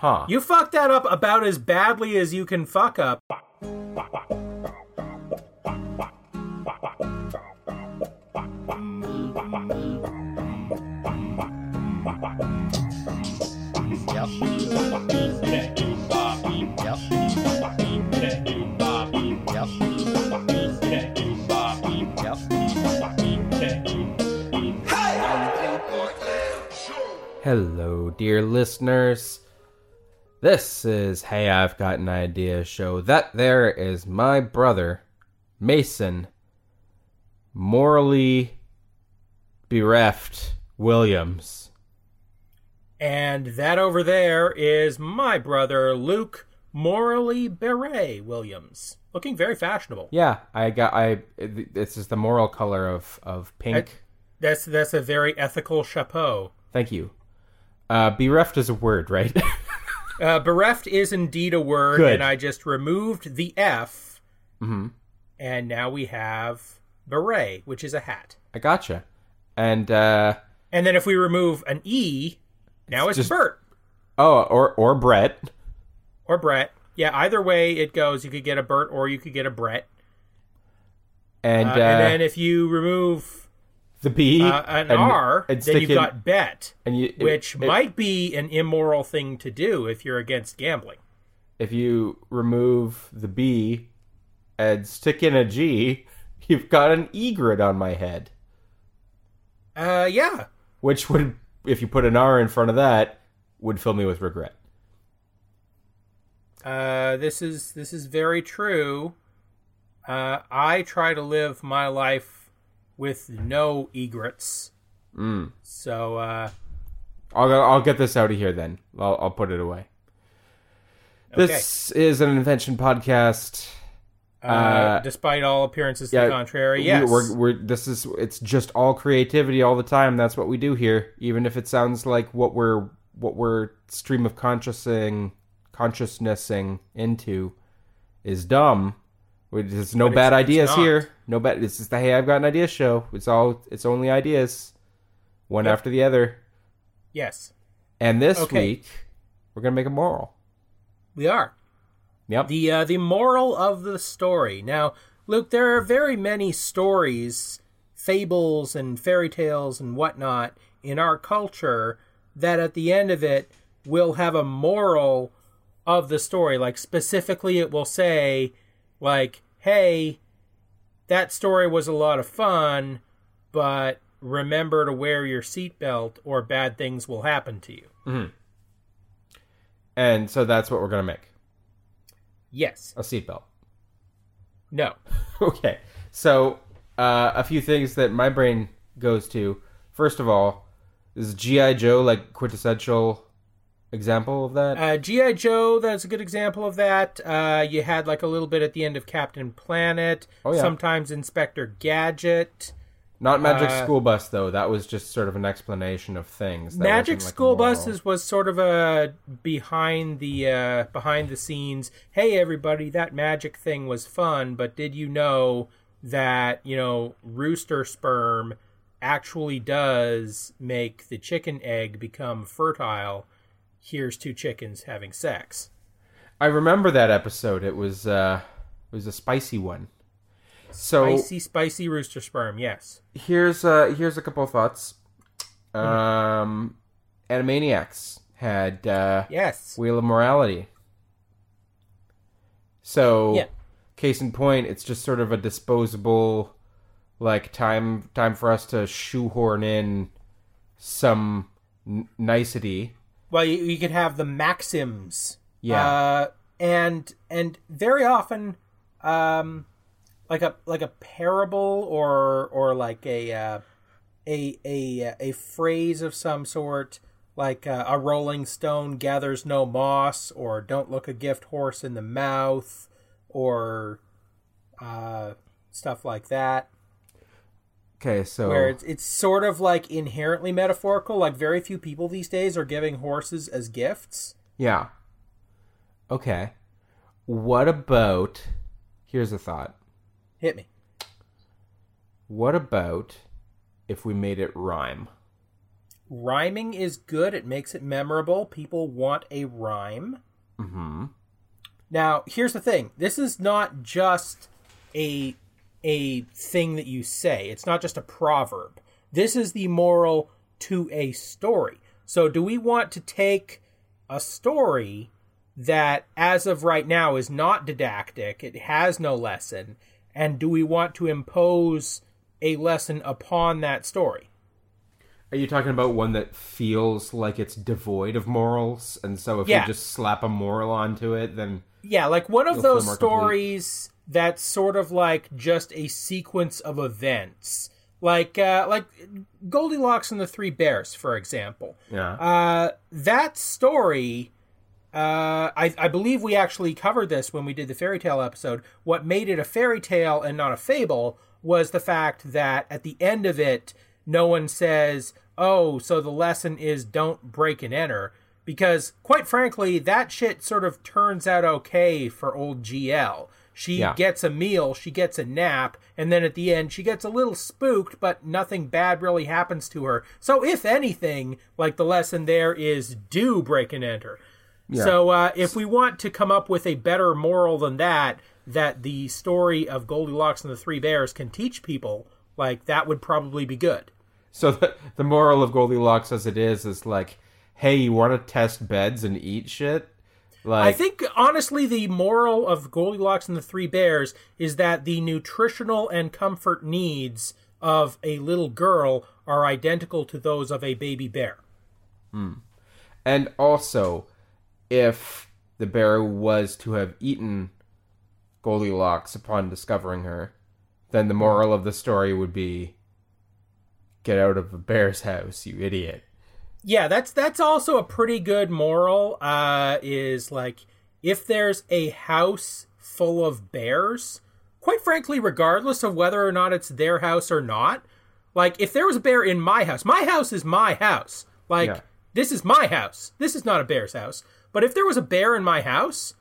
Huh. You fucked that up about as badly as you can fuck up. Hello, dear listeners. This is Hey, I've Got an Idea show. That there is my brother, Mason, morally bereft Williams. And that over there is my brother, Luke Morally Beret Williams. Looking very fashionable. Yeah, I got I. This is the moral color of of pink. That's that's a very ethical chapeau. Thank you. Uh, bereft is a word, right? Uh, bereft is indeed a word, Good. and I just removed the F, hmm and now we have beret, which is a hat. I gotcha. And uh, And then if we remove an E, now it's, just- Bert oh, or or Brett. or Brett. Yeah, either way it goes. You could get a Bert or you could get a Brett. And Uh, uh, and then if you remove the B uh, an and- R, and then you've in- got bet, and you, which if- might be an immoral thing to do if you're against gambling. if you remove the B and stick in a G, you've got an egret on my head. Uh, yeah. Which would, if you put an R in front of that, would fill me with regret. Uh, this is this is very true. Uh, I try to live my life with no egrets. Mm. So uh, I'll I'll get this out of here then. I'll I'll put it away. This is an invention podcast. uh, Uh, despite all appearances to yeah, the contrary, yes, We're, we're this is it's just all creativity all the time. That's what we do here. Even if it sounds like what we're what we're stream of consciousing consciousnessing into is dumb. There's no But bad it's- it's ideas here. No bad. This is the hey, I've got an idea show. It's all. It's only ideas, one Yep. after the other. yes, And this Okay. week, we're gonna make a moral. we are. Yep. The uh, the moral of the story. Now, Luke, there are very many stories, fables, and fairy tales and whatnot in our culture that at the end of it will have a moral of the story. Like specifically, it will say, like, "Hey, that story was a lot of fun, but remember to wear your seatbelt, or bad things will happen to you." and so that's what we're gonna make Yes. a seatbelt. No. okay. So, uh, a few things that my brain goes to. First of all, is GI Joe like quintessential example of that? Uh, GI Joe, that's a good example of that. Uh, you had like a little bit at the end of Captain Planet. Oh, yeah. Sometimes Inspector Gadget. Not Magic uh, School Bus though. That was just sort of an explanation of things. That Magic like, School. Buses was sort of a behind the uh, behind the scenes. Hey, everybody, that magic thing was fun, but did you know that you know rooster sperm actually does make the chicken egg become fertile? Here's two chickens having sex. I remember that episode. It was uh, it was a spicy one. So Spicy, spicy rooster sperm. Yes. here's uh here's a couple of thoughts. Um, Animaniacs had uh, Yes. Wheel of Morality. So, Yeah. case in point, it's just sort of a disposable, like time time for us to shoehorn in some n- nicety. Well, you, you could have the maxims. Yeah. Uh, and and very often, um, like a like a parable or or like a uh, a a a phrase of some sort, like uh, a rolling stone gathers no moss, or don't look a gift horse in the mouth, or uh, stuff like that. Okay, so where it's it's sort of like inherently metaphorical. Like very few people these days are giving horses as gifts. yeah. Okay. What about? Here's a thought. Hit me. What about if we made it rhyme? rhyming is good. It makes it memorable. People want a rhyme. Mm-hmm. Now, here's the thing. This is not just a a thing that you say. It's not just a proverb. This is the moral to a story. So, do we want to take a story that, as of right now, is not didactic, it has no lesson, and do we want to impose a lesson upon that story? Are you talking about one that feels like it's devoid of morals, and so if Yeah. you just slap a moral onto it, then Yeah, like one of those stories that's sort of like just a sequence of events. Like uh like Goldilocks and the Three Bears, for example. yeah, Uh that story uh I, I believe we actually covered this when we did the fairy tale episode. What made it a fairy tale and not a fable was the fact that at the end of it no one says, "Oh, so the lesson is don't break and enter." Because quite frankly, that shit sort of turns out okay for old GL. She Yeah. gets a meal, she gets a nap, and then at the end she gets a little spooked, but nothing bad really happens to her. So if anything, like the lesson there is do break and enter. So uh, if we want to come up with a better moral than that, that the story of Goldilocks and the Three Bears can teach people, like that would probably be good. So the, the moral of Goldilocks as it is is like, hey, you want to test beds and eat shit? Like, I think honestly, the moral of Goldilocks and the Three Bears is that the nutritional and comfort needs of a little girl are identical to those of a baby bear. Hmm. and also, if the bear was to have eaten Goldilocks upon discovering her, then the moral of the story would be, get out of a bear's house, you idiot. Yeah, that's that's also a pretty good moral. Uh, is like if there's a house full of bears, quite frankly, regardless of whether or not it's their house or not, like if there was a bear in my house, my house is my house. Like Yeah. this is my house. This is not a bear's house. But if there was a bear in my house,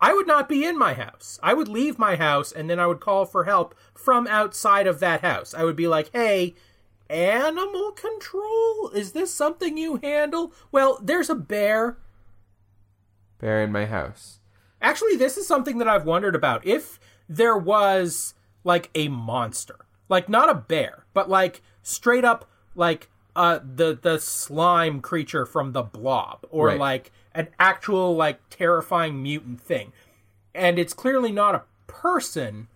I would not be in my house. I would leave my house and then I would call for help from outside of that house. I would be like, hey, animal control? Is this something you handle? Well, there's a bear. Bear in my house. Actually, this is something that I've wondered about. If there was like a monster, like not a bear, but like straight up like uh the the slime creature from the blob or Right. like an actual like terrifying mutant thing. And it's clearly not a person.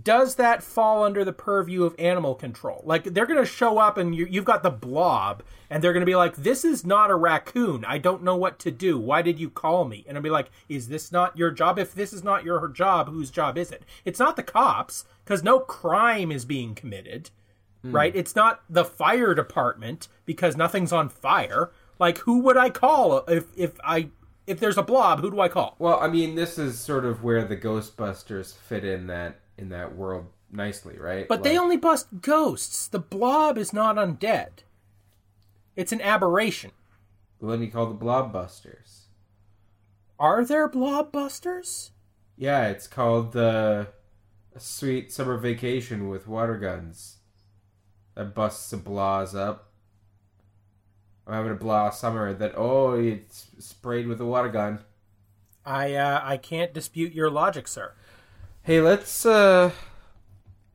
Does that fall under the purview of animal control? Like they're going to show up and you, you've got the blob, and they're going to be like, "This is not a raccoon. I don't know what to do. Why did you call me?" And I'll be like, "Is this not your job? If this is not your job, whose job is it? It's not the cops because no crime is being committed, hmm. right? It's not the fire department because nothing's on fire. Like, who would I call if if I if there's a blob? Who do I call? Well, I mean, this is sort of where the Ghostbusters fit in that in that world nicely, right? But they only bust ghosts. The blob is not undead. It's an aberration. Well, then you call the Blobbusters. Are there blob busters? Yeah, it's called the Sweet Summer Vacation with water guns. That busts the blahs up. I'm having a blah summer that oh it's sprayed with a water gun. I uh, I can't dispute your logic, sir. Hey, let's uh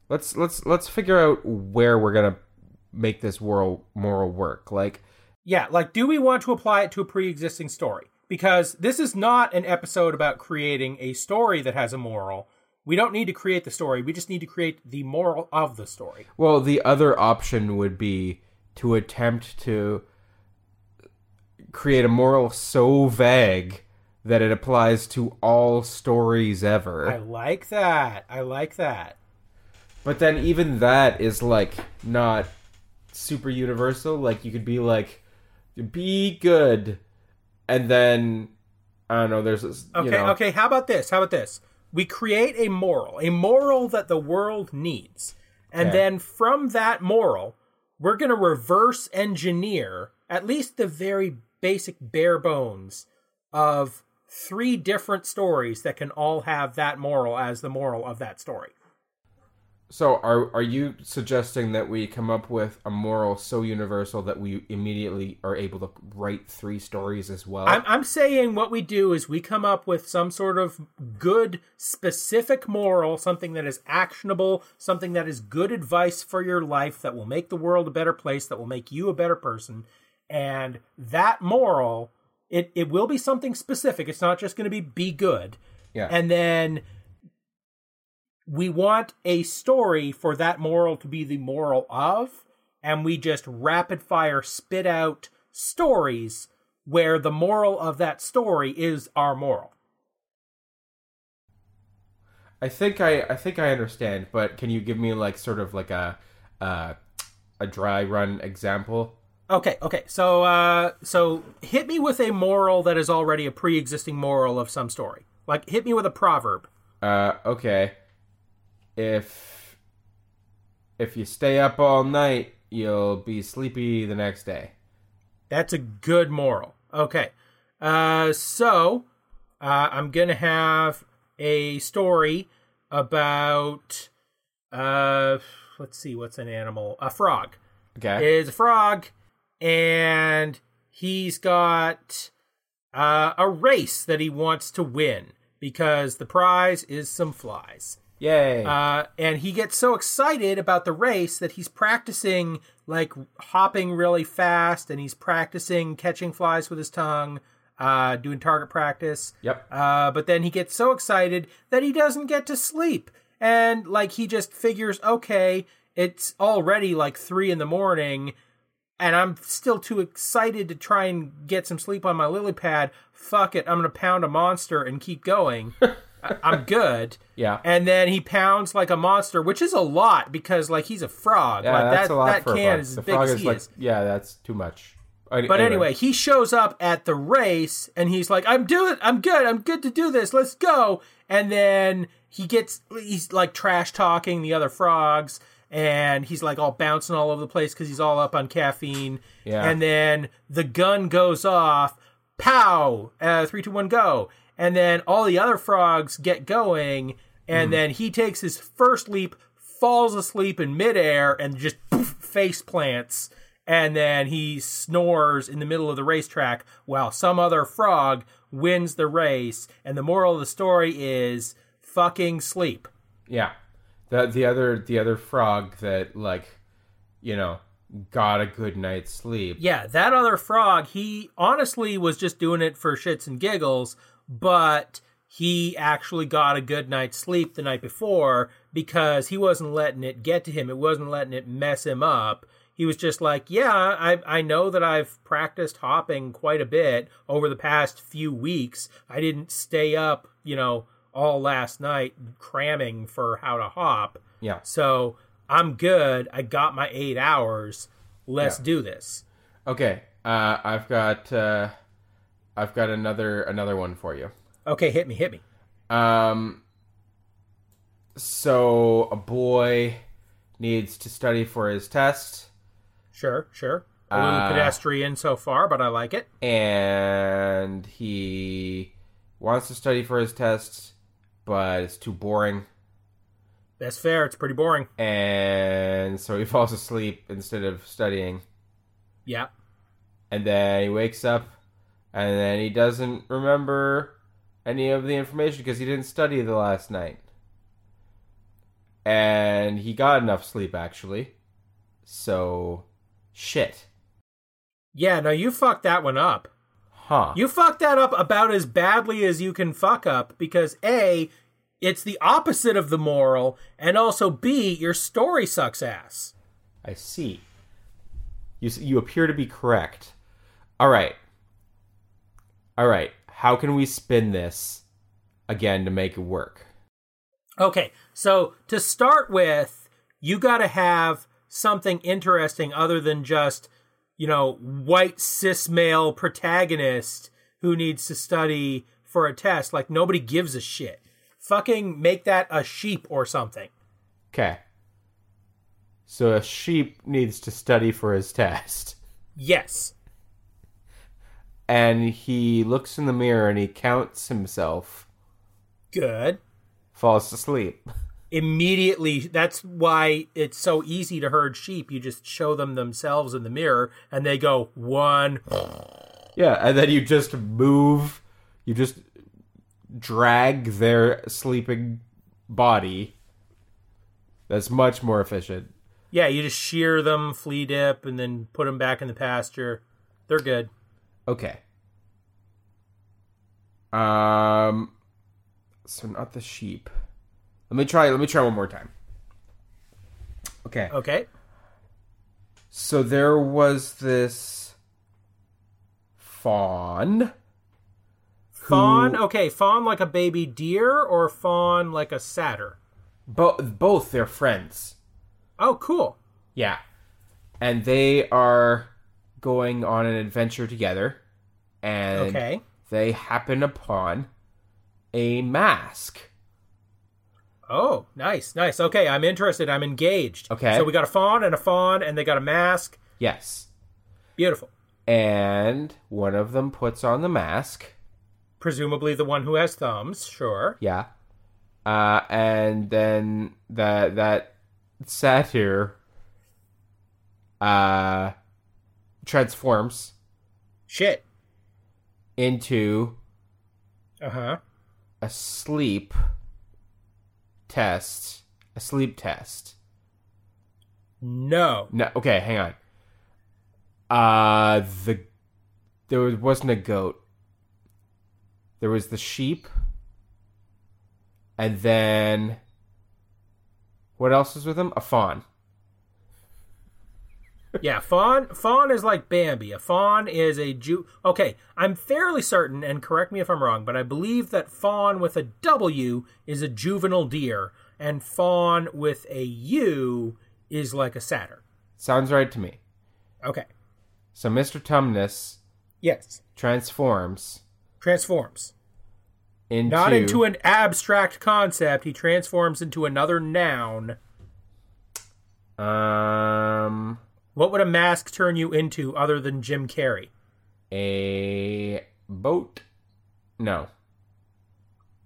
let's let's let's figure out where we're gonna make this moral moral work. Like Yeah, like do we want to apply it to a pre-existing story? Because this is not an episode about creating a story that has a moral. We don't need to create the story. We just need to create the moral of the story. Well, the other option would be to attempt to create a moral so vague that it applies to all stories ever. I like that. I like that. But then even that is like not super universal. Like you could be like, be good, and then I don't know. There's this, Okay, you know, okay, how about this? How about this? We create a moral, a moral that the world needs. And Okay. then from that moral, we're going to reverse engineer at least the very basic bare bones of three different stories that can all have that moral as the moral of that story. So are are you suggesting that we come up with a moral so universal that we immediately are able to write three stories as well? I'm, I'm saying what we do is we come up with some sort of good, specific moral, something that is actionable, something that is good advice for your life that will make the world a better place, that will make you a better person. And that moral, it, it will be something specific. It's not just going to be be good. yeah. And then we want a story for that moral to be the moral of, and we just rapid fire spit out stories where the moral of that story is our moral. I think I I think I understand, but can you give me like sort of like a uh, a dry run example? Okay, okay. So uh so hit me with a moral that is already a pre-existing moral of some story. Like hit me with a proverb. Uh, okay. If if you stay up all night, you'll be sleepy the next day. That's a good moral. Okay. Uh, so uh, I'm gonna have a story about uh, let's see, what's an animal? A frog. Okay. Is a frog, and he's got uh, a race that he wants to win because the prize is some flies. Yay. Uh, and he gets so excited about the race that he's practicing like hopping really fast and he's practicing catching flies with his tongue, uh, doing target practice. yep. Uh, but then he gets so excited that he doesn't get to sleep. And like he just figures, okay, it's already like three in the morning and I'm still too excited to try and get some sleep on my lily pad. Fuck it, I'm gonna pound a monster and keep going. I'm good. Yeah. And then he pounds like a monster, which is a lot because like he's a frog. Yeah, like that's that a lot that for a can frog. is as the big frog as is he like, is. yeah, that's too much. But anyway, he shows up at the race and he's like, "I'm doing, I'm good, I'm good to do this. Let's go." And then he gets, he's like trash talking the other frogs, and he's like all bouncing all over the place because he's all up on caffeine. Yeah. And then the gun goes off, pow, uh, three, two, one, go. And then all the other frogs get going, and then he takes his first leap, falls asleep in midair, and just poof, face plants. And then he snores in the middle of the racetrack while some other frog wins the race. And the moral of the story is fucking sleep. Yeah. The the other the other frog that like, you know, got a good night's sleep. Yeah, that other frog, he honestly was just doing it for shits and giggles, but he actually got a good night's sleep the night before because he wasn't letting it get to him. It wasn't letting it mess him up. He was just like, yeah, I, I know that I've practiced hopping quite a bit over the past few weeks. I didn't stay up, you know, all last night cramming for how to hop. Yeah. So I'm good. I got my eight hours. Let's Yeah. do this. Okay. Uh, I've got uh, I've got another another one for you. Okay, hit me, hit me. Um, so a boy needs to study for his test, Sure, sure. A little Uh, pedestrian so far, but I like it. and he wants to study for his test, but it's too boring, That's fair. It's pretty boring. and so he falls asleep instead of studying. Yeah. And then he wakes up, and then he doesn't remember any of the information because he didn't study the last night. And he got enough sleep actually. So, shit. Yeah, no, you fucked that one up. Huh. You fucked that up about as badly as you can fuck up because A, it's the opposite of the moral, and also B, your story sucks ass. I see. You you appear to be correct. All right. All right. How can we spin this again to make it work? Okay, so to start with, you got to have something interesting other than just, you know, white cis male protagonist who needs to study for a test. Like, nobody gives a shit. Fucking make that a sheep or something. Okay. So a sheep needs to study for his test. Yes. And he looks in the mirror and he counts himself, Good. falls asleep. immediately that's why it's so easy to herd sheep you just show them themselves in the mirror and they go one Yeah, and then you just move, you just drag their sleeping body. That's much more efficient. yeah you just shear them flea dip and then put them back in the pasture they're good Okay. Um so not the sheep. Let me try let me try one more time. Okay. okay So there was this fawn. fawn who- okay fawn like a baby deer or faun like a satyr Both. both their friends. oh cool Yeah. And they are going on an adventure together and okay they happen upon a mask. Oh nice nice okay i'm interested i'm engaged Okay. so we got a fawn and a fawn and they got a mask Yes. beautiful And one of them puts on the mask. presumably the one who has thumbs sure Yeah. Uh, and then that that satyr uh transforms shit into uh-huh Asleep. sleep test. A sleep test. no No, okay, hang on. Uh, the there was, wasn't a goat. There was the sheep, and then what else was with him? A fawn. Yeah, fawn fawn is like Bambi. A fawn is a Jew. Okay, I'm fairly certain, and correct me if I'm wrong, but I believe that fawn with a W is a juvenile deer, and faun with a U is like a satyr. Sounds right to me. Okay. So Mr. Tumnus Yes. transforms Transforms. into Not into an abstract concept. He transforms into another noun. um What would a mask turn you into other than Jim Carrey? a boat. No.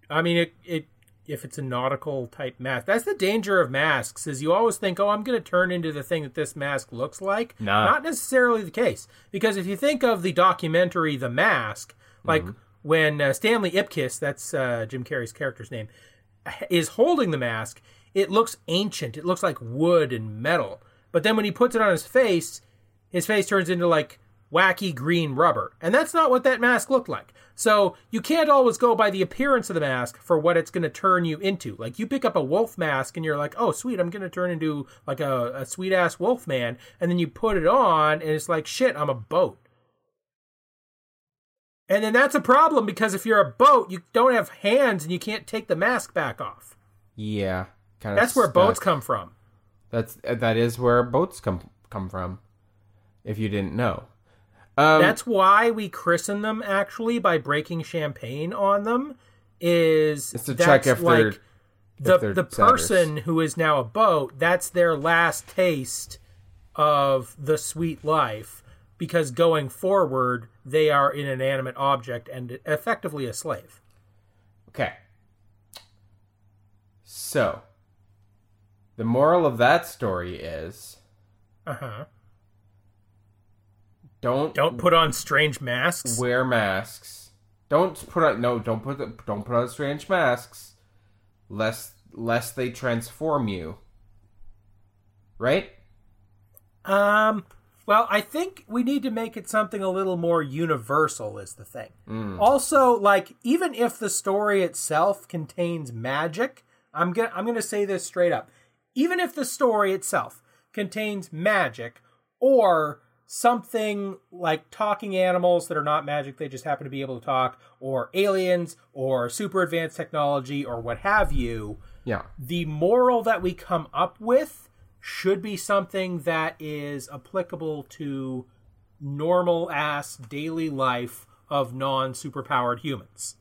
I mean, it, it if it's a nautical type mask, that's the danger of masks. Is you always think, oh, I'm going to turn into the thing that this mask looks like. Nah. Not necessarily the case, because if you think of the documentary The Mask, like when uh, Stanley Ipkiss, that's uh, Jim Carrey's character's name, is holding the mask, it looks ancient. It looks like wood and metal. But then when he puts it on his face, his face turns into like wacky green rubber. And that's not what that mask looked like. So you can't always go by the appearance of the mask for what it's going to turn you into. Like you pick up a wolf mask and you're like, oh, sweet, I'm going to turn into like a, a sweet ass wolf man. And then you put it on and it's like, shit, I'm a boat. And then that's a problem because if you're a boat, you don't have hands and you can't take the mask back off. Yeah. Kind of That's where boats come from. That's that is where boats come come from. If you didn't know. Um, That's why we christen them actually by breaking champagne on them. Is It's to check if like they're- the they're the satyrs. person who is now a boat. That's their last taste of the sweet life because going forward they are an inanimate object and effectively a slave. Okay. So, the moral of that story is Uh huh. don't Don't put on strange masks. wear masks. Don't put on no. Don't put the, don't put on strange masks, lest lest they transform you. Right? Um. Well, I think we need to make it something a little more universal. Is the thing. Also, like even if the story itself contains magic, I'm gonna I'm gonna say this straight up. Even if the story itself contains magic or something like talking animals that are not magic, they just happen to be able to talk, or aliens, or super advanced technology, or what have you, Yeah. the moral that we come up with should be something that is applicable to normal ass daily life of non superpowered humans.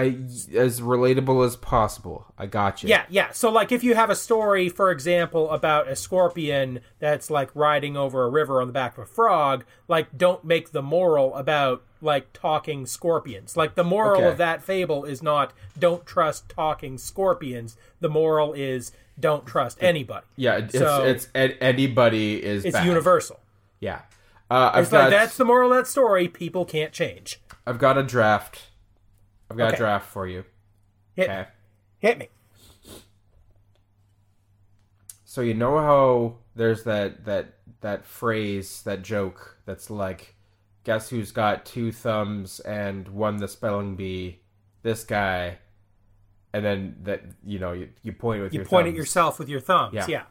I as relatable as possible. I got you. Yeah, yeah. So like if you have a story, for example, about a scorpion that's like riding over a river on the back of a frog, like don't make the moral about like talking scorpions. Like the moral Okay. of that fable is not don't trust talking scorpions. The moral is don't trust anybody. Yeah, it's So- it's an- anybody is It's bad. universal. Yeah. Uh, I've It's got that's the moral of that story. People can't change. I've got a draft. I've got Okay. a draft for you. Hit Okay. hit me. So you know how there's that that that phrase, that joke that's like, guess who's got two thumbs and won the spelling bee? This guy. And then that you know you, you point with You your point at yourself with your thumbs. Yeah. yeah.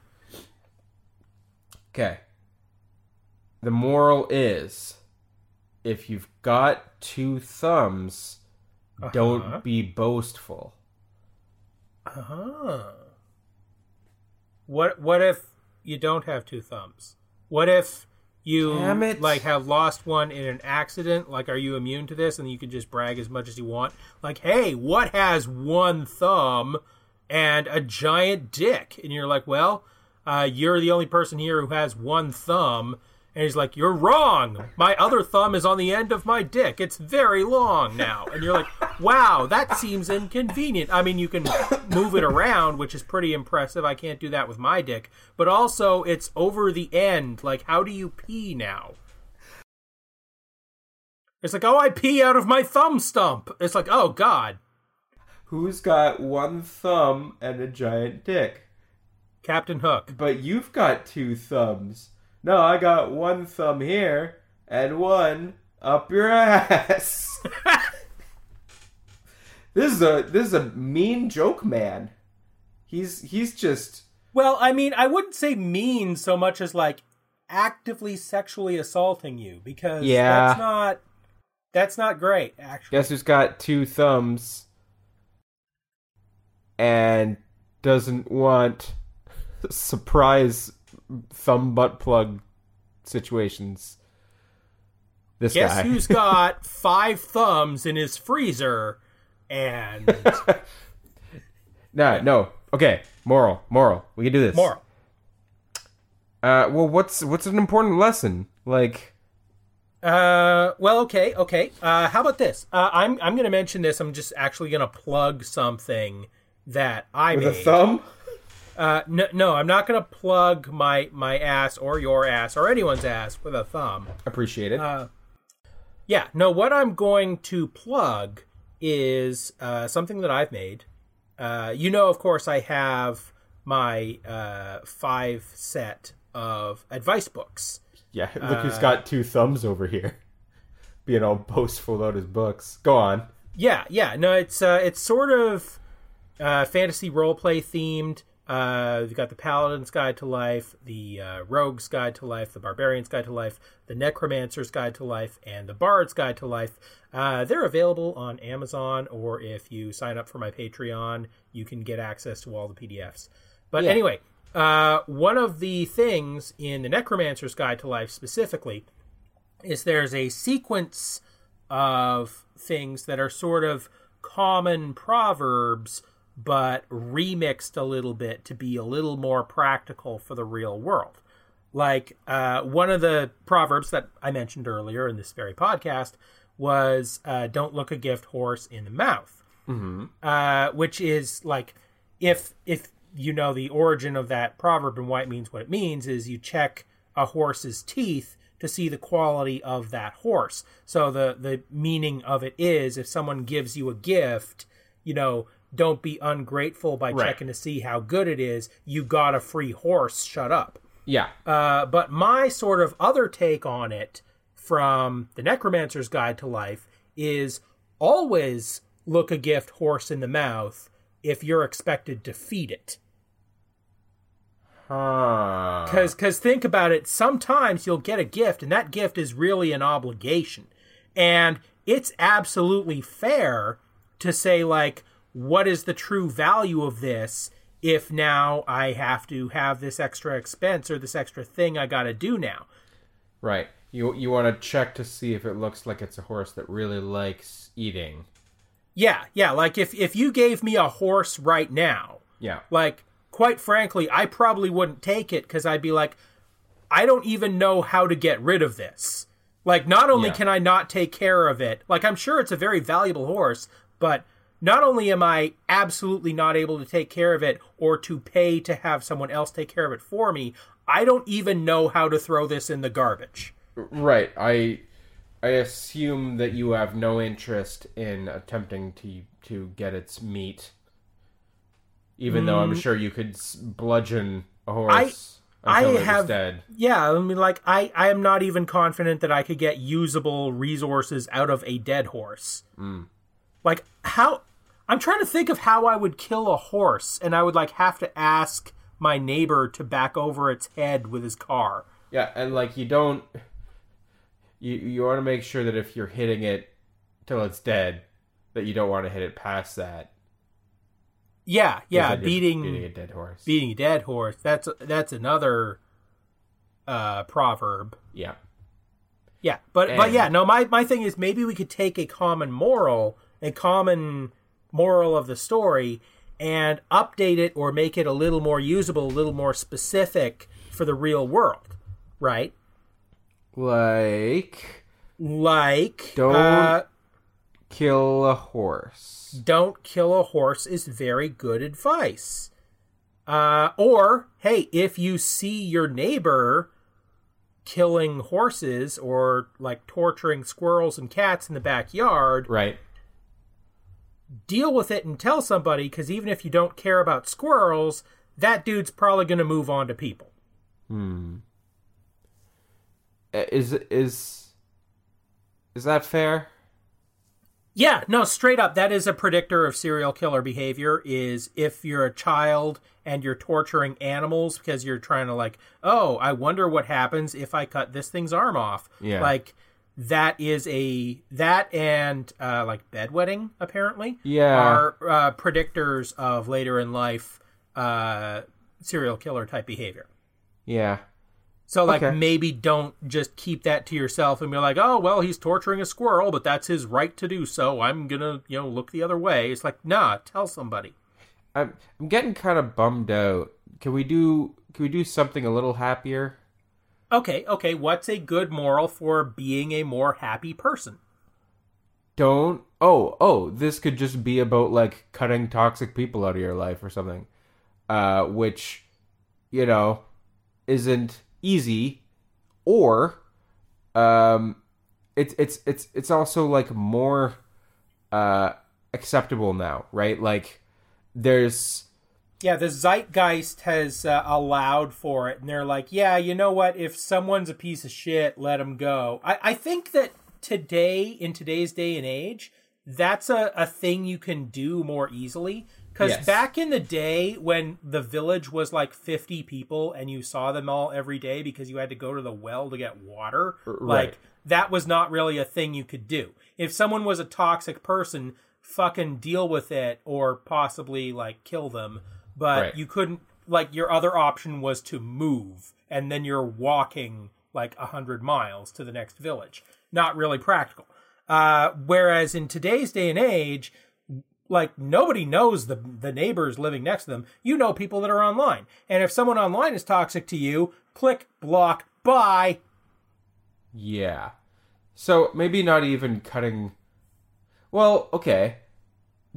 Okay. The moral is if you've got two thumbs, Uh-huh. don't be boastful. Uh-huh. What what if you don't have two thumbs? What if you like have lost one in an accident? Like are you immune to this and you can just brag as much as you want? Like, "Hey, what has one thumb and a giant dick?" And you're like, "Well, uh, you're the only person here who has one thumb." And he's like, "You're wrong. My other thumb is on the end of my dick. It's very long now." And you're like, "Wow, that seems inconvenient." I mean, you can move it around, which is pretty impressive. I can't do that with my dick. But also, it's over the end. Like, how do you pee now? It's like, "Oh, I pee out of my thumb stump." It's like, "Oh God, Who's got one thumb and a giant dick? Captain Hook." But you've got two thumbs. No, I got one thumb here and one up your ass. this is a this is a mean joke man. He's he's just Well, I mean, I wouldn't say mean so much as like actively sexually assaulting you because Yeah. that's not that's not great actually. guess who's got two thumbs and doesn't want surprise thumb butt plug situations. This Guess guy. who's got five thumbs in his freezer and no, no. Okay, moral, moral. We can do this. moral. Uh, well, what's what's an important lesson? Like, Uh, well, okay, okay. Uh, how about this? Uh, I'm I'm going to mention this. I'm just actually going to plug something that I with a thumb. Uh, no, no, I'm not going to plug my my ass or your ass or anyone's ass with a thumb. Appreciate it. Uh, Yeah, no, what I'm going to plug is uh, something that I've made. Uh, you know, of course, I have my uh, five set of advice books. yeah, look who's got two thumbs over here, being all boastful about his books. Go on. Yeah, yeah, no, it's uh, it's sort of uh, fantasy roleplay themed. Uh, you've got the Paladin's Guide to Life, the uh, Rogue's Guide to Life, the Barbarian's Guide to Life, the Necromancer's Guide to Life, and the Bard's Guide to Life. Uh, they're available on Amazon, or if you sign up for my Patreon, you can get access to all the PDFs. But Yeah. anyway, uh, one of the things in the Necromancer's Guide to Life specifically is there's a sequence of things that are sort of common proverbs but remixed a little bit to be a little more practical for the real world like uh, one of the proverbs that i mentioned earlier in this very podcast was uh, don't look a gift horse in the mouth uh, which is like if if you know the origin of that proverb and why it means what it means is you check a horse's teeth to see the quality of that horse. So the the meaning of it is if someone gives you a gift, you know, don't be ungrateful by Right. checking to see how good it is. You got a free horse, shut up. Yeah. Uh, but my sort of other take on it from the Necromancer's Guide to Life is always look a gift horse in the mouth if you're expected to feed it. Huh. Because cause think about it, sometimes you'll get a gift, and that gift is really an obligation. And it's absolutely fair to say, like, what is the true value of this if now I have to have this extra expense or this extra thing I got to do now? Right. You you want to check to see if it looks like it's a horse that really likes eating. Yeah, yeah. Like if if you gave me a horse right now, Yeah. like quite frankly, I probably wouldn't take it because I'd be like, I don't even know how to get rid of this. Like, not only Yeah. can I not take care of it, like I'm sure it's a very valuable horse, but not only am I absolutely not able to take care of it or to pay to have someone else take care of it for me, I don't even know how to throw this in the garbage. Right. I I assume that you have no interest in attempting to to get its meat, even though I'm sure you could bludgeon a horse Mm. I until it have- was dead. Yeah, I mean, like I, I am not even confident that I could get usable resources out of a dead horse. Like how? I'm trying to think of how I would kill a horse, and I would like have to ask my neighbor to back over its head with his car. Yeah, and like you don't you you want to make sure that if you're hitting it till it's dead, that you don't want to hit it past that. Yeah, yeah, Because then you're beating beating a dead horse. beating a dead horse. That's that's another uh proverb. yeah. Yeah, but but yeah, no. My my thing is maybe we could take a common moral, a common moral of the story, and update it or make it a little more usable, a little more specific for the real world, right? Like Like Don't- uh, kill a horse. don't kill a horse is very good advice. Uh, or hey, if you see your neighbor killing horses or like torturing squirrels and cats in the backyard, Right. Deal with it and tell somebody because even if you don't care about squirrels, that dude's probably going to move on to people. Hmm. Uh, Is is is that fair? Yeah, no, straight up, that is a predictor of serial killer behavior. Is if you're a child and you're torturing animals because you're trying to like, oh, I wonder what happens if I cut this thing's arm off. Yeah. like that is a that and uh, like bedwetting apparently. Yeah. are uh, predictors of later in life uh, serial killer type behavior. Yeah. So like Okay. maybe don't just keep that to yourself and be like, "Oh, well, he's torturing a squirrel, but that's his right to do so. I'm to, you know, look the other way." It's like, "Nah, tell somebody." I'm I'm getting kind of bummed out. Can we do can we do something a little happier? Okay, okay, what's a good moral for being a more happy person? Don't. Oh, oh, this could just be about like cutting toxic people out of your life or something. Uh which you know isn't easy or um it's it's it's it's also like more uh acceptable now, right? Like there's Yeah, the zeitgeist has uh, allowed for it, and they're like, yeah, you know what? If someone's a piece of shit, let them go. I, I think that today, in today's day and age, that's a, a thing you can do more easily. Because Yes. back in the day when the village was like 50 people and you saw them all every day because you had to go to the well to get water, right. like that was not really a thing you could do. If someone was a toxic person, fucking deal with it or possibly like kill them. But Right. you couldn't like your other option was to move and then you're walking like a hundred miles to the next village. Not really practical. Uh, whereas in today's day and age, like nobody knows the the neighbors living next to them. You know people that are online, and if someone online is toxic to you, click block. Bye. Yeah. So maybe not even cutting. Well, okay.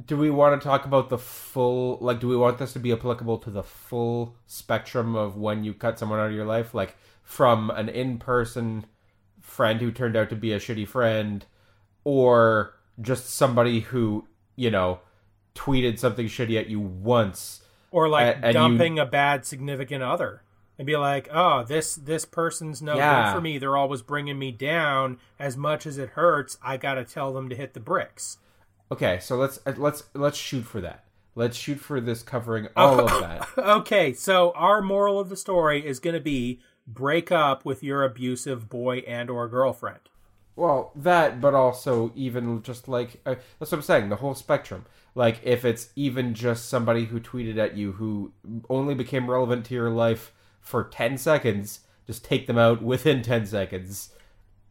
Do we want to talk about the full? Like, do we want this to be applicable to the full spectrum of when you cut someone out of your life? Like, from an in person friend who turned out to be a shitty friend, or just somebody who, you know, tweeted something shitty at you once. Or like And- and you- dumping a bad significant other. And be like, oh, this this person's no Yeah. good for me. They're always bringing me down. As much as it hurts, I gotta tell them to hit the bricks. Okay, so let's uh, let's let's shoot for that. Let's shoot for this covering all of that. Okay, so our moral of the story is gonna be break up with your abusive boy and or girlfriend. Well, that, but also even just like uh, that's what I'm saying. The whole spectrum. Like if it's even just somebody who tweeted at you who only became relevant to your life for ten seconds, just take them out within ten seconds.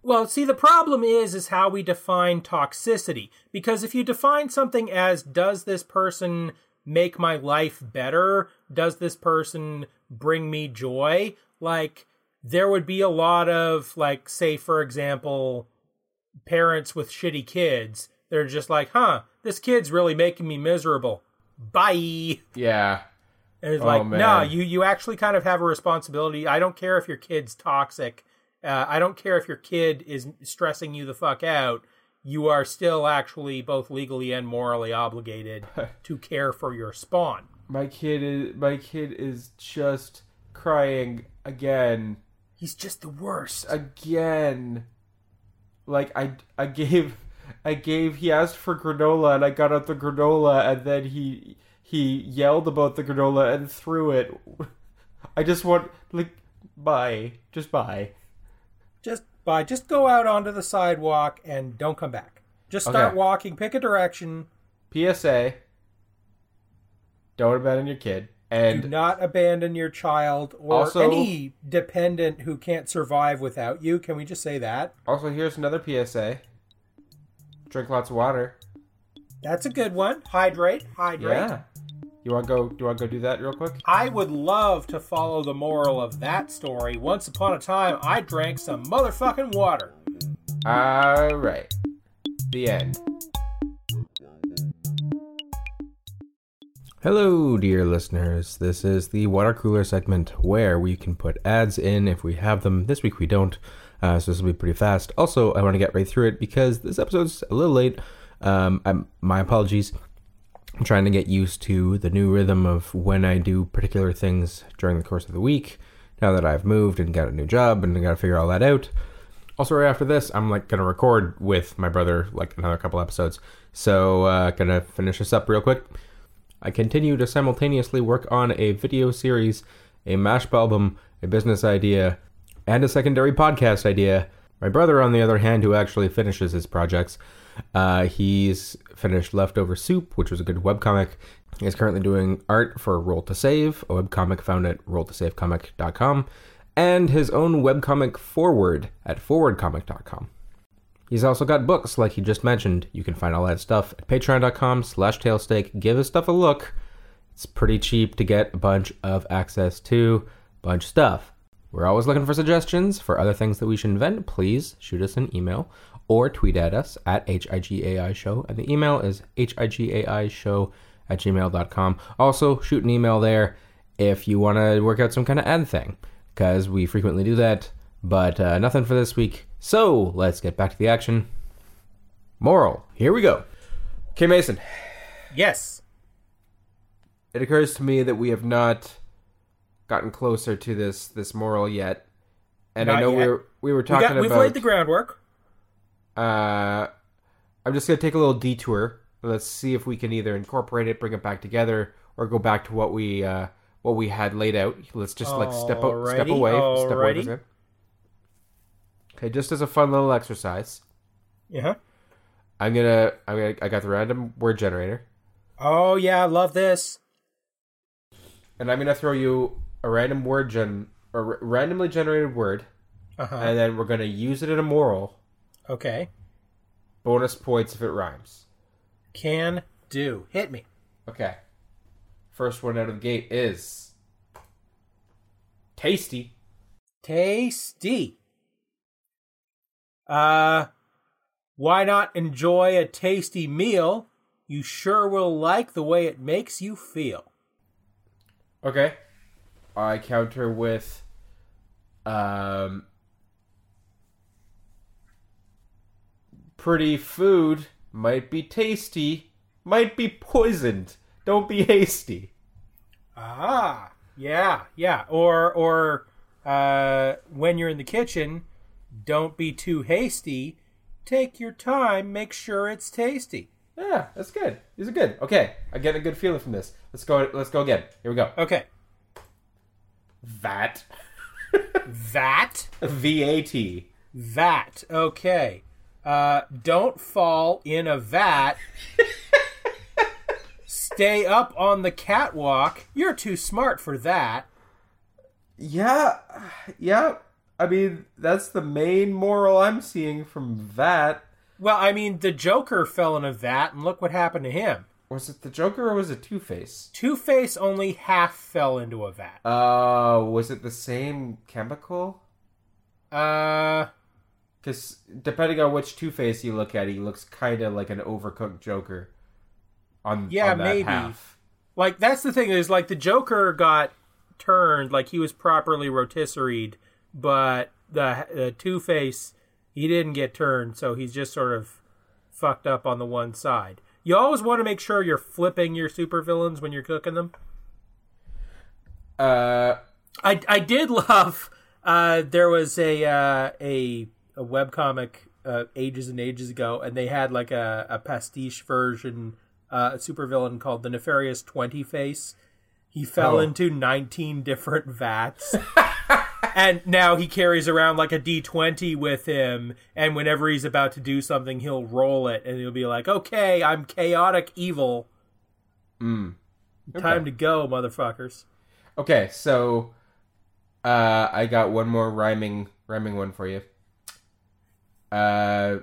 Well, see, the problem is is how we define toxicity. Because if you define something as does this person make my life better? Does this person bring me joy? Like there would be a lot of like say for example parents with shitty kids. They're just like, "Huh, this kid's really making me miserable." Bye. Yeah. And it's Oh, like, man. no, you you actually kind of have a responsibility. I don't care if your kid's toxic. Uh, I don't care if your kid is stressing you the fuck out. You are still actually both legally and morally obligated to care for your spawn. My kid is my kid is just crying again. He's just the worst. Again. Like I I gave I gave he asked for granola and I got out the granola and then he he yelled about the granola and threw it. I just want like bye. Just bye. Just bye. Just go out onto the sidewalk and don't come back. Just start Okay. walking. Pick a direction. PSA. Don't abandon your kid. Do And not abandon your child or Also- any dependent who can't survive without you. Can we just say that? also here's another PSA. Drink lots of water. That's a good one. Hydrate. Hydrate. Yeah. You want to go? Do you want to go do that real quick? I would love to follow the moral of that story. Once upon a time, I drank some motherfucking water. All right. The end. Hello, dear listeners. This is the water cooler segment where we can put ads in if we have them. This week we don't, uh, so this will be pretty fast. Also, I want to get right through it because this episode's a little late. Um, I'm, my apologies. I'm trying to get used to the new rhythm of when I do particular things during the course of the week. Now that I've moved and got a new job and got to figure all that out. Also, right after this, I'm like gonna record with my brother like another couple episodes. So, uh, gonna finish this up real quick. I continue to simultaneously work on a video series, a mashup album, a business idea, and a secondary podcast idea. My brother, on the other hand, who actually finishes his projects, uh, he's finished Leftover Soup, which was a good webcomic. He's currently doing art for Roll to Save, a webcomic found at rolltosavecomic.com, and his own webcomic Forward at forwardcomic.com. He's also got books, like he just mentioned. You can find all that stuff at patreon.com slash tailsteak. Give his stuff a look. It's pretty cheap to get a bunch of access to bunch stuff. We're always looking for suggestions for other things that we should invent. Please shoot us an email or tweet at us at HIGAI show. And the email is HIGAI show at gmail.com. Also, shoot an email there if you want to work out some kind of ad thing, because we frequently do that. But uh, nothing for this week. So let's get back to the action. Moral. Here we go. Okay, Mason. Yes. It occurs to me that we have not gotten closer to this this moral yet, and I know yet. we were we were We talking got, we've about. laid the groundwork. Uh, I'm just gonna take a little detour. Let's see if we can either incorporate it, bring it back together, or go back to what we uh, what we had laid out. Let's just like step out, step Alrighty, away, step away. from. Okay, just as a fun little exercise, Yeah. I'm gonna I'm gonna I got the random word generator, Oh yeah, I love this. and I'm gonna throw you a random word gen or randomly generated word, Uh huh. and then we're gonna use it in a moral. Okay. Bonus points if it rhymes. Can do. Hit me. Okay. First one out of the gate is tasty. Tasty. Uh, why not enjoy a tasty meal? You sure will like the way it makes you feel. Okay. I counter with um pretty food might be tasty, might be poisoned. Don't be hasty. Ah, yeah, yeah. Or, or, uh, when you're in the kitchen, don't be too hasty. Take your time. Make sure it's tasty. Yeah, that's good. These are good. Okay, I get a good feeling from this. Let's go. Let's go again. Here we go. Okay. Vat. That. V A T. Vat. Okay. Uh, don't fall in a vat. Stay up on the catwalk. You're too smart for that. Yeah, yeah. I mean, that's the main moral I'm seeing from that. Well, I mean, the Joker fell in a vat, and look what happened to him. Was it the Joker or was it Two Face? Two Face only half fell into a vat. Uh, was it the same chemical? Uh, Because depending on which Two Face you look at, he looks kind of like an overcooked Joker. On Yeah, on maybe. half. like that's the thing is like the Joker got turned, like he was properly rotisseried, but the the Two Face he didn't get turned, so he's just sort of fucked up on the one side. You always want to make sure you're flipping your supervillains when you're cooking them. Uh, I I did love. Uh, there was a uh, a a webcomic uh, ages and ages ago, and they had like a, a pastiche version, uh, a supervillain called the Nefarious Twenty Face. He fell Oh. into nineteen different vats. And now he carries around like a D20 with him, and whenever he's about to do something, he'll roll it, and he'll be like, "Okay, I'm chaotic evil. mm. Time to go, motherfuckers." Okay, so uh, I got one more rhyming rhyming one for you. Uh,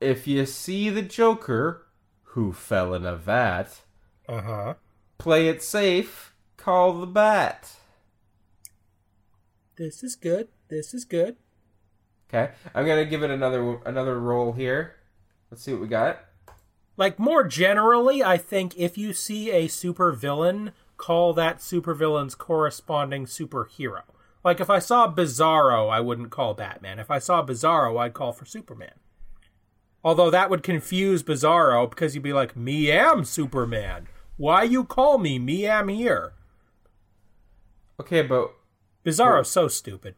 if you see the Joker who fell in a vat, Uh huh. play it safe. Call the bat. This is good. This is good. Okay, I'm gonna give it another another roll here. Let's see what we got. like more generally i think if you see a supervillain call that supervillain's corresponding superhero like if i saw bizarro i wouldn't call batman. If i saw bizarro i'd call for superman. Although that would confuse bizarro because you'd be like me am superman. Why you call me? Me am here. Okay, but bizarro's so stupid.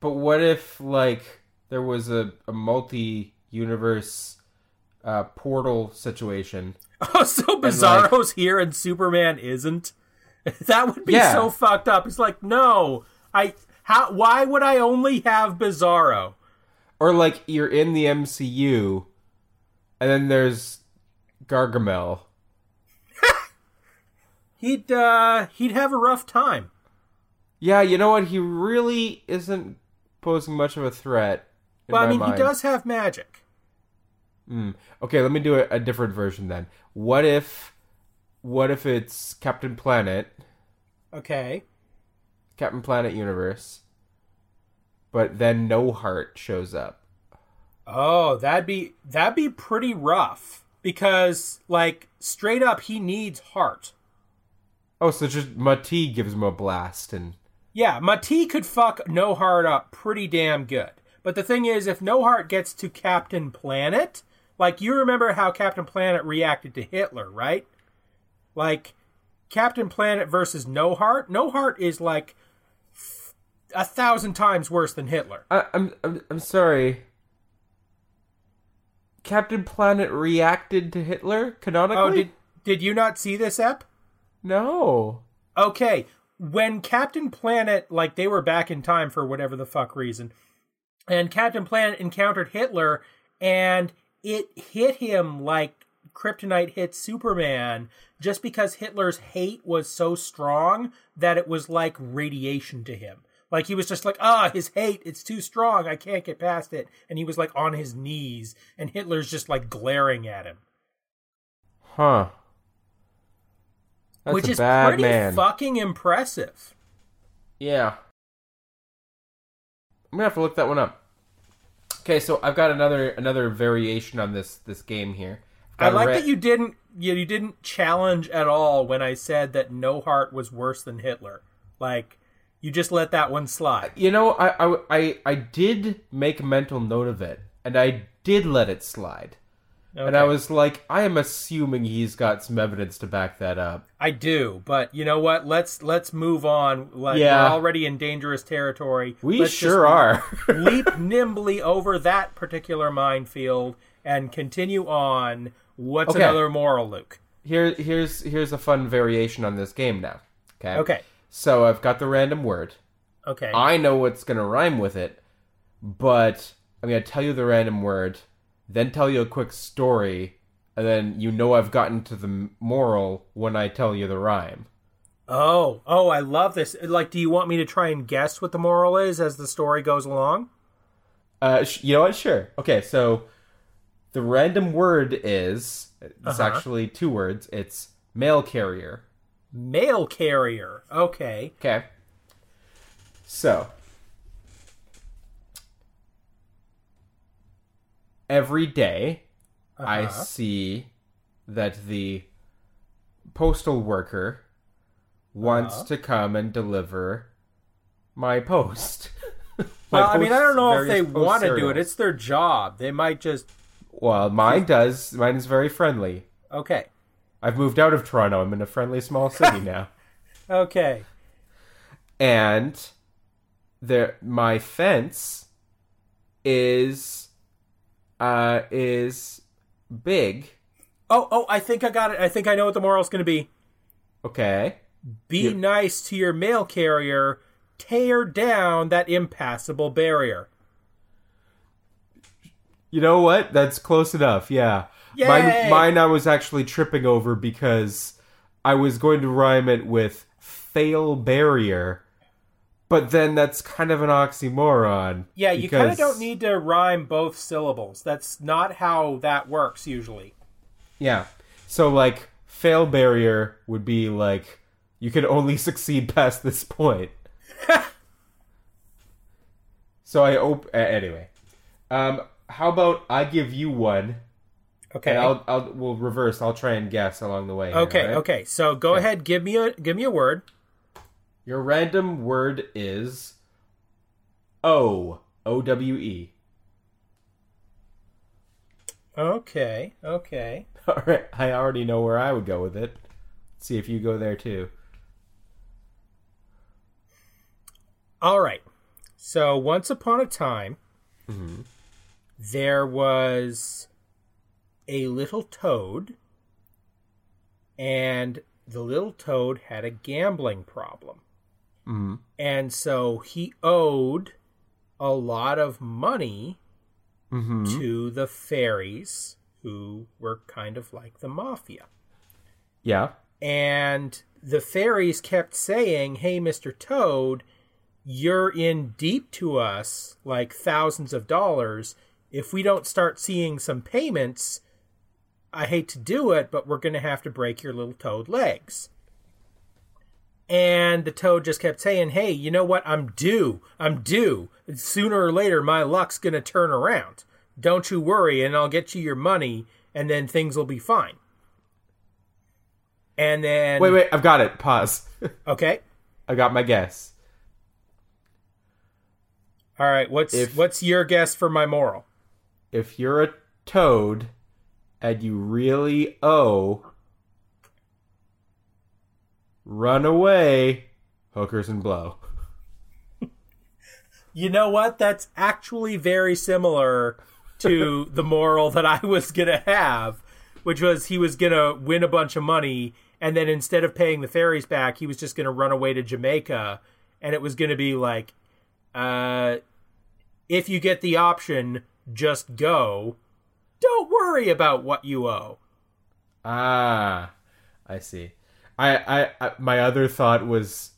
but what if like there was a, a multi universe uh, portal situation? oh so bizarro's here and superman isn't? That would be Yeah. so fucked up. It's like no i how why would i only have bizarro Or like you're in the MCU, and then there's Gargamel. he'd uh he'd have a rough time Yeah, you know what? He really isn't posing much of a threat. In well i mean mind. he does have magic Mm. Okay, let me do a, a different version then. What if, what if it's Captain Planet, okay Captain Planet universe, but then No Heart shows up? oh that'd be that'd be pretty rough because like straight up he needs heart Oh, so just Ma-Ti gives him a blast, and yeah Ma-Ti could fuck no heart up pretty damn good. But the thing is if no heart gets to captain planet like you remember how captain planet reacted to hitler right? Like captain planet versus no heart? No heart is like a thousand times worse than hitler I, I'm, I'm I'm sorry. Captain Planet reacted to Hitler canonically. oh did did you not see this ep no. Okay, when Captain Planet, like they were back in time for whatever the fuck reason, and Captain Planet encountered Hitler, and it hit him like kryptonite hit Superman, just because Hitler's hate was so strong that it was like radiation to him. Like he was just like, ah, his hate, it's too strong, I can't get past it. And he was like on his knees, and Hitler's just like glaring at him. Huh. That's which a is bad pretty man. fucking impressive. Yeah. I'm gonna have to look that one up. Okay, so I've got another another variation on this this game here. I like Re- that you didn't you, you didn't challenge at all when I said that No Heart was worse than Hitler. Like you just let that one slide. You know, I, I I I did make a mental note of it, and I did let it slide. And I was like, I am assuming he's got some evidence to back that up. I do, but you know what? Let's let's move on. Like, Yeah. We're already in dangerous territory. We Let's sure are. leap nimbly over that particular minefield and continue on. What's Okay. another moral, Luke? Here, here's here's a fun variation on this game now. Okay. Okay. So I've got the random word. Okay. I know what's gonna rhyme with it, but I'm gonna tell you the random word, then tell you a quick story, and then you know I've gotten to the moral when I tell you the rhyme. Oh, oh, I love this. Like, do you want me to try and guess what the moral is as the story goes along? Uh, sh- you know what? Sure. Okay, so the random word is it's Uh-huh. actually two words. It's mail carrier. Mail carrier. Okay. Okay. So every day I Uh-huh. see that the postal worker wants Uh-huh. to come and deliver my post. My Well, I mean, I don't know if they want to do it. It's their job. They might just. Well, mine does. Mine is very friendly. Okay. I've moved out of Toronto. I'm in a friendly small city now. Okay. And there my fence is uh is big. Oh, oh, I think I got it. I think I know what the moral's going to be. Okay. Be nice to your mail carrier. Tear down that impassable barrier. You know what? That's close enough. Yeah. Yay! Mine mine I was actually tripping over because I was going to rhyme it with fail barrier. But then that's kind of an oxymoron. Yeah, you kind of don't need to rhyme both syllables. That's not how that works usually. Yeah. So like fail barrier would be like you can only succeed past this point. so I op- uh, anyway. Um how about I give you one Okay. and I'll I'll we'll reverse. I'll try and guess along the way. here, okay. alright? Okay. So go ahead. Give me a give me a word. Your random word is O O W E. Okay. Okay. All right, I already know where I would go with it. see if you go there too. All right. So once upon a time, mm-hmm. there was a little toad, and the little toad had a gambling problem. Mhm. And so he owed a lot of money Mhm. to the fairies, who were kind of like the mafia. Yeah. And the fairies kept saying, Hey, Mr. Toad, you're in deep to us, like thousands of dollars. If we don't start seeing some payments, I hate to do it, but we're going to have to break your little toad legs. And the toad just kept saying, Hey, you know what? I'm due. I'm due. Sooner or later, my luck's going to turn around. Don't you worry, and I'll get you your money, and then things will be fine. And then. Wait, wait, I've got it. Pause. Okay. I got my guess. All right. What's If- what's your guess for my moral? If you're a toad and you really owe, run away, hookers and blow. You know what? That's actually very similar to the moral that I was gonna have, which was he was gonna win a bunch of money, and then instead of paying the fairies back, he was just gonna run away to Jamaica, and it was gonna be like, uh, if you get the option, just go. Don't worry about what you owe. Ah, I see. I, I, I my other thought was,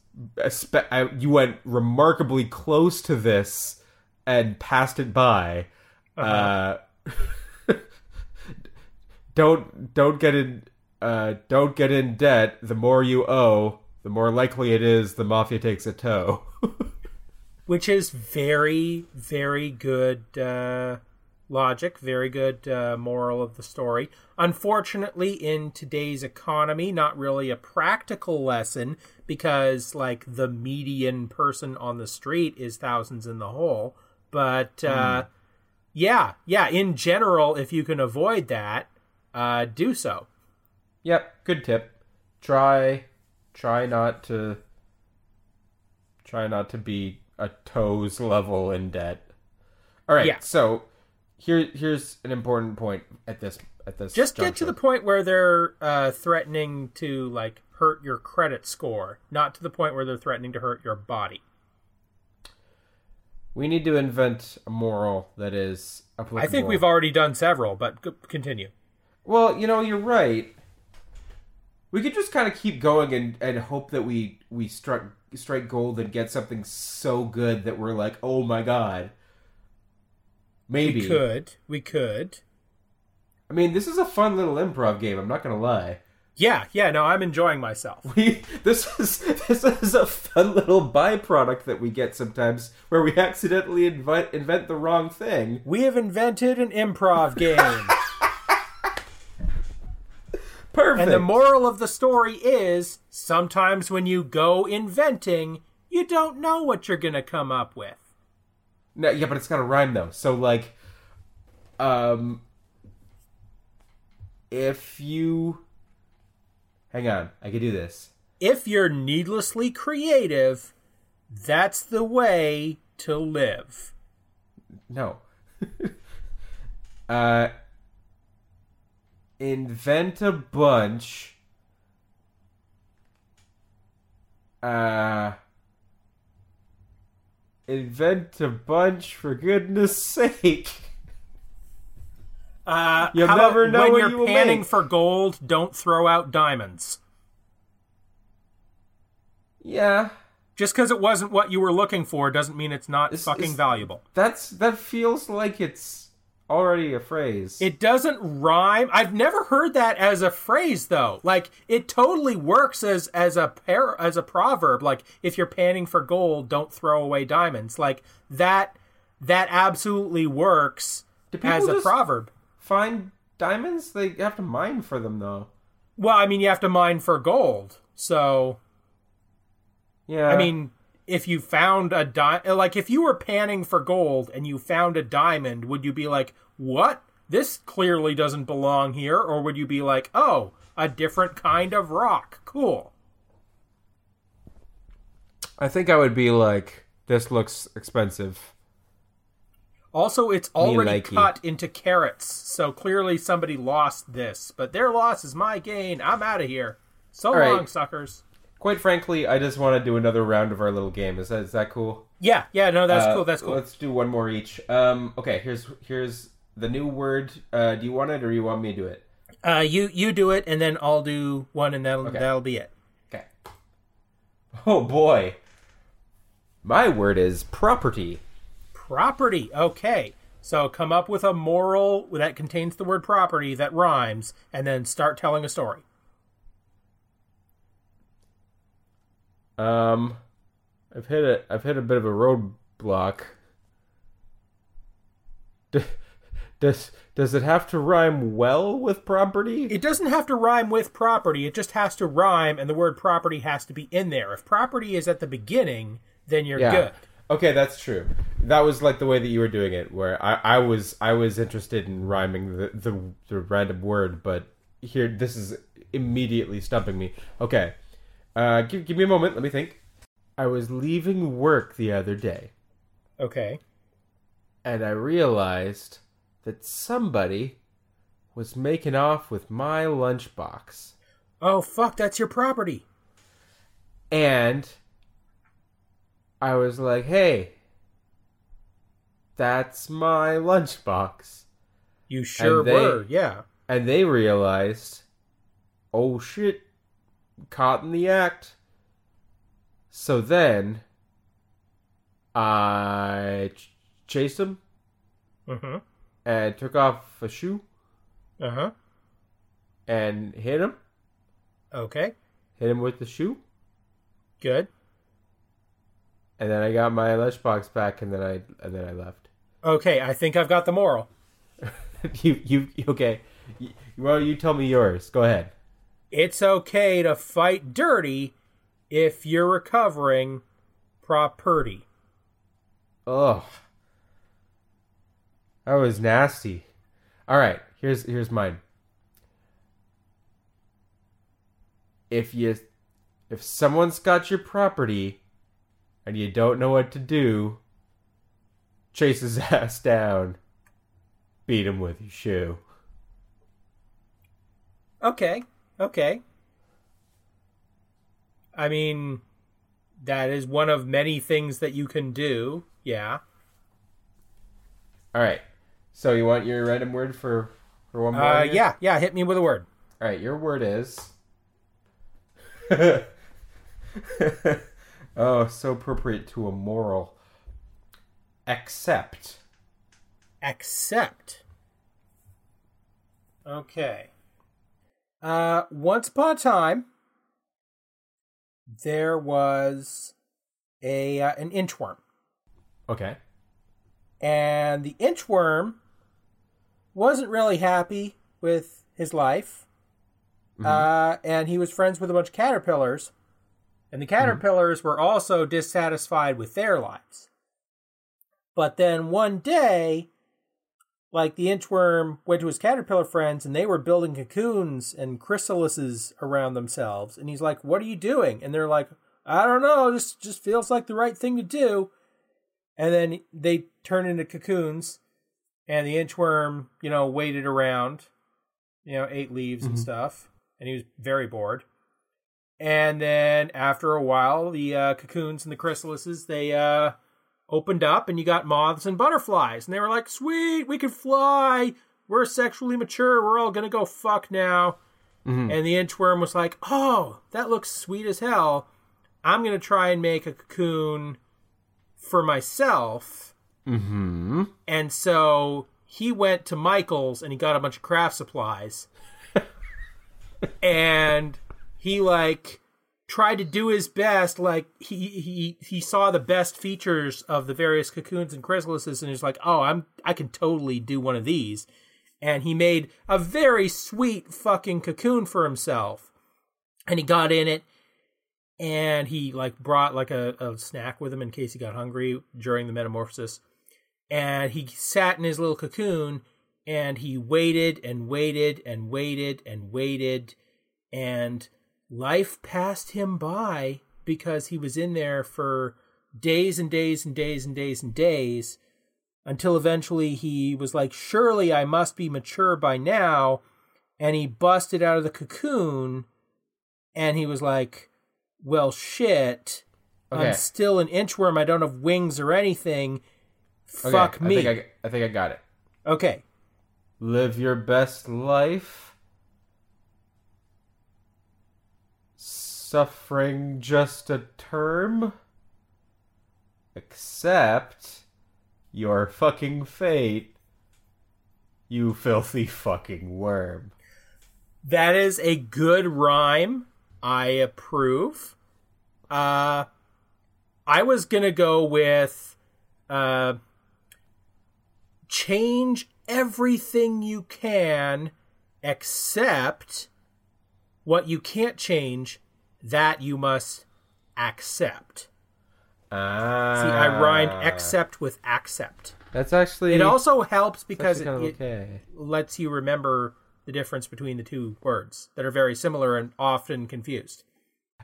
I, you went remarkably close to this and passed it by. uh don't don't get in uh, don't get in debt. The more you owe, the more likely it is the mafia takes a toe. which is very very good uh, logic very good uh, moral of the story unfortunately in today's economy not really a practical lesson because like the median person on the street is thousands in the hole but uh, yeah yeah in general if you can avoid that uh, do so yep, good tip. Try try not to try not to be a toes level in debt. All right, Yeah. so here here's an important point at this at this just get to the point where they're uh, threatening to like hurt your credit score not to the point where they're threatening to hurt your body We need to invent a moral that is applicable. I think we've already done several, but c- continue. Well, you know, you're right. We could just kind of keep going and, and hope that we we strike strike gold and get something so good that we're like, oh my god. Maybe. We could. We could. I mean, this is a fun little improv game. I'm not gonna lie. Yeah, yeah. No, I'm enjoying myself. We this is this is a fun little byproduct that we get sometimes where we accidentally invite invent the wrong thing. We have invented an improv game. Perfect. And the moral of the story is sometimes when you go inventing, you don't know what you're going to come up with. No, yeah, but it's got to rhyme though. So like um if you Hang on, I can do this. If you're needlessly creative, that's the way to live. No. uh invent a bunch. Uh, invent a bunch for goodness sake. Uh, You'll never know when you're you panning make. for gold, don't throw out diamonds. Yeah, Just because it wasn't what you were looking for doesn't mean it's not Is- fucking is- valuable. that's that feels like it's already a phrase. It doesn't rhyme. I've never heard that as a phrase though. Like it totally works as as a pair as a proverb. Like if you're panning for gold, don't throw away diamonds. Like that that absolutely works as a proverb. Find diamonds? They have to mine for them though. Well, I mean you have to mine for gold. So Yeah. I mean if you found a di- like if you were panning for gold and you found a diamond, would you be like, "What? This clearly doesn't belong here," or would you be like, "Oh, a different kind of rock. Cool." I think I would be like, this looks expensive. Also, it's already cut into carats, so clearly somebody lost this. But their loss is my gain. I'm out of here. So All right. long, suckers. Quite frankly, I just want to do another round of our little game. Is that is that cool? Yeah, yeah, no, that's Uh, cool. That's cool. Let's do one more each. Um, okay, here's here's the new word. Uh, do you want it or you want me to do it? Uh, you you do it, and then I'll do one, and that'll Okay. that'll be it. Okay. Oh boy, my word is property. Property. Okay. So come up with a moral that contains the word property that rhymes, and then start telling a story. Um, I've hit a I've hit a bit of a roadblock. Does does it have to rhyme well with property? It doesn't have to rhyme with property. It just has to rhyme, and the word property has to be in there. If property is at the beginning, then you're yeah. good. Okay, that's true. That was like the way that you were doing it, where I, I was I was interested in rhyming the, the the random word, but here this is immediately stumping me. Okay, uh, give give me a moment. Let me think. I was leaving work the other day, Okay. and I realized that somebody was making off with my lunchbox, Oh fuck, that's your property. and I was like, "Hey, that's my lunchbox." You sure they- were, yeah. and they realized, oh shit, caught in the act. So then, I ch- chased him Mm-hmm. and took off a shoe Uh huh. and hit him, Okay. hit him with the shoe, Good. and then I got my lunchbox back, and then I and then I left. Okay, I think I've got the moral. you you okay? Well, you tell me yours. Go ahead. It's okay to fight dirty if you're recovering property. Ugh. That was nasty. All right, here's here's mine. If you if someone's got your property and you don't know what to do, chase his ass down. Beat him with your shoe. Okay. Okay. I mean, that is one of many things that you can do. Yeah. All right. So you want your random word for for one more? Uh, here? yeah, yeah, hit me with a word. All right, your word is oh, so appropriate to a moral. Accept. Accept. Okay. Uh, once upon a time, there was a uh, an inchworm, Okay. and the inchworm wasn't really happy with his life. Uh, and he was friends with a bunch of caterpillars, and the caterpillars were also dissatisfied with their lives. But then one day, like the inchworm went to his caterpillar friends, and they were building cocoons and chrysalises around themselves. And he's like, "What are you doing?" And they're like, "I don't know. Just just feels like the right thing to do." And then they turn into cocoons, and the inchworm, you know, waited around, you know, ate leaves and Mhm. stuff, and he was very bored. And then after a while, the uh, cocoons and the chrysalises they uh, opened up, and you got moths and butterflies, and they were like, "Sweet, we can fly. We're sexually mature. We're all gonna go fuck now." Mhm. And the inchworm was like, "Oh, that looks sweet as hell. I'm gonna try and make a cocoon for myself." Mm-hmm. And so he went to Michael's and he got a bunch of craft supplies. and he like tried to do his best like he he he saw the best features of the various cocoons and chrysalises and he's like, "Oh, I'm I can totally do one of these." And he made a very sweet fucking cocoon for himself. And he got in it and he like brought like a, a snack with him in case he got hungry during the metamorphosis and he sat in his little cocoon and he waited and waited and waited and waited and life passed him by because he was in there for days and days and days and days and days until eventually he was like surely I must be mature by now and he busted out of the cocoon and he was like well shit Okay. I'm still an inchworm I don't have wings or anything Okay, Fuck I me. think I, I think I got it. Okay. Live your best life. Suffering just a term. Accept your fucking fate. You filthy fucking worm. That is a good rhyme. I approve. Uh I was to go with uh change everything you can except what you can't change that you must accept. Ah. See, I rhymed accept with accept. That's actually It also helps because actually kind it, lets you remember the difference between the two words that are very similar and often confused.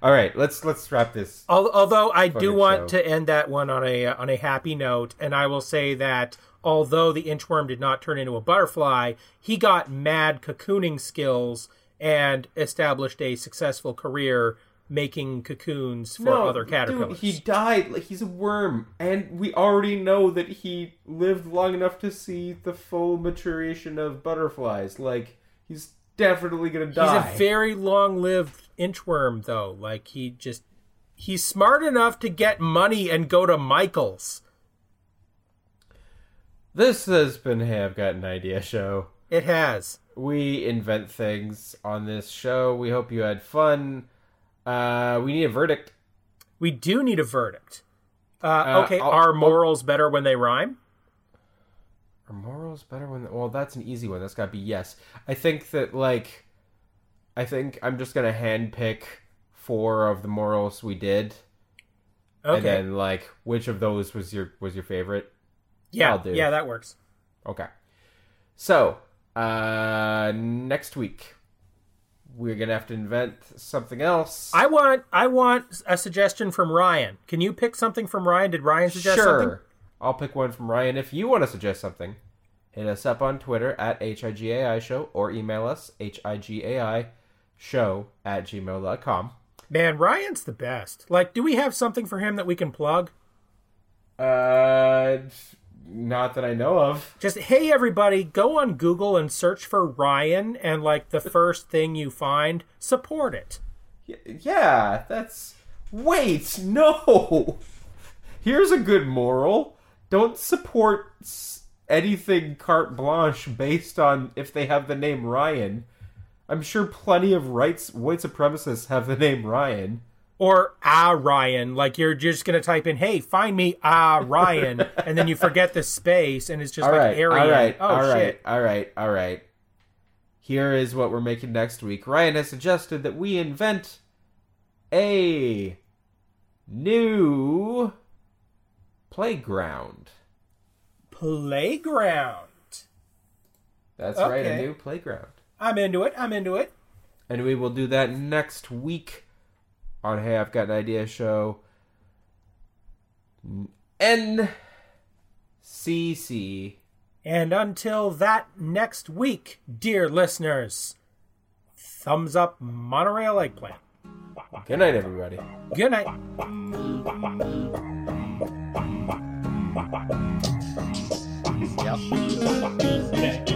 All right, let's let's wrap this. Al- Although I do want show. to end that one on a on a happy note, and I will say that although the inchworm did not turn into a butterfly, he got mad cocooning skills and established a successful career making cocoons for other caterpillars. Dude, he died. Like he's a worm, and we already know that he lived long enough to see the full maturation of butterflies. Like he's definitely gonna die. He's a very long-lived inchworm, though. Like he just he's smart enough to get money and go to Michael's. this has been Hey, I've Got an Idea show. It has. We invent things on this show. We hope you had fun. Uh, we need a verdict. We do need a verdict. Uh, Uh, okay, I'll- are I'll- morals better when they rhyme? Are morals better when? Well, that's an easy one. That's got to be yes. I think that like, I think I'm just gonna handpick four of the morals we did, Okay. and then like, which of those was your was your favorite? yeah, I'll yeah, that works. Okay. So, uh, next week we're gonna have to invent something else. I want I want a suggestion from Ryan. Can you pick something from Ryan? Did Ryan suggest sure. something? I'll pick one from Ryan. If you want to suggest something, hit us up on Twitter at HIGAI show or email us HIGAI show at gmail.com. Man, Ryan's the best. Like, do we have something for him that we can plug? Uh, not that I know of. Just hey everybody, go on Google and search for Ryan and like the first thing you find, support it. Yeah, that's. Wait, no! Here's a good moral. Don't support anything carte blanche based on if they have the name Ryan. I'm sure plenty of rights, white supremacists have the name Ryan. Or ah Ryan, like you're just gonna type in, "Hey, find me ah Ryan," and then you forget the space, and it's just all like right, Aryan. All right, oh all shit! right, all right, all right. Here is what we're making next week. Ryan has suggested that we invent a new playground. Playground. That's right, a new playground. I'm into it. I'm into it. And we will do that next week on Hey, I've Got an Idea show. NCC. And until that next week, dear listeners, thumbs up monorail eggplant. Good night, everybody. Good night. Yep.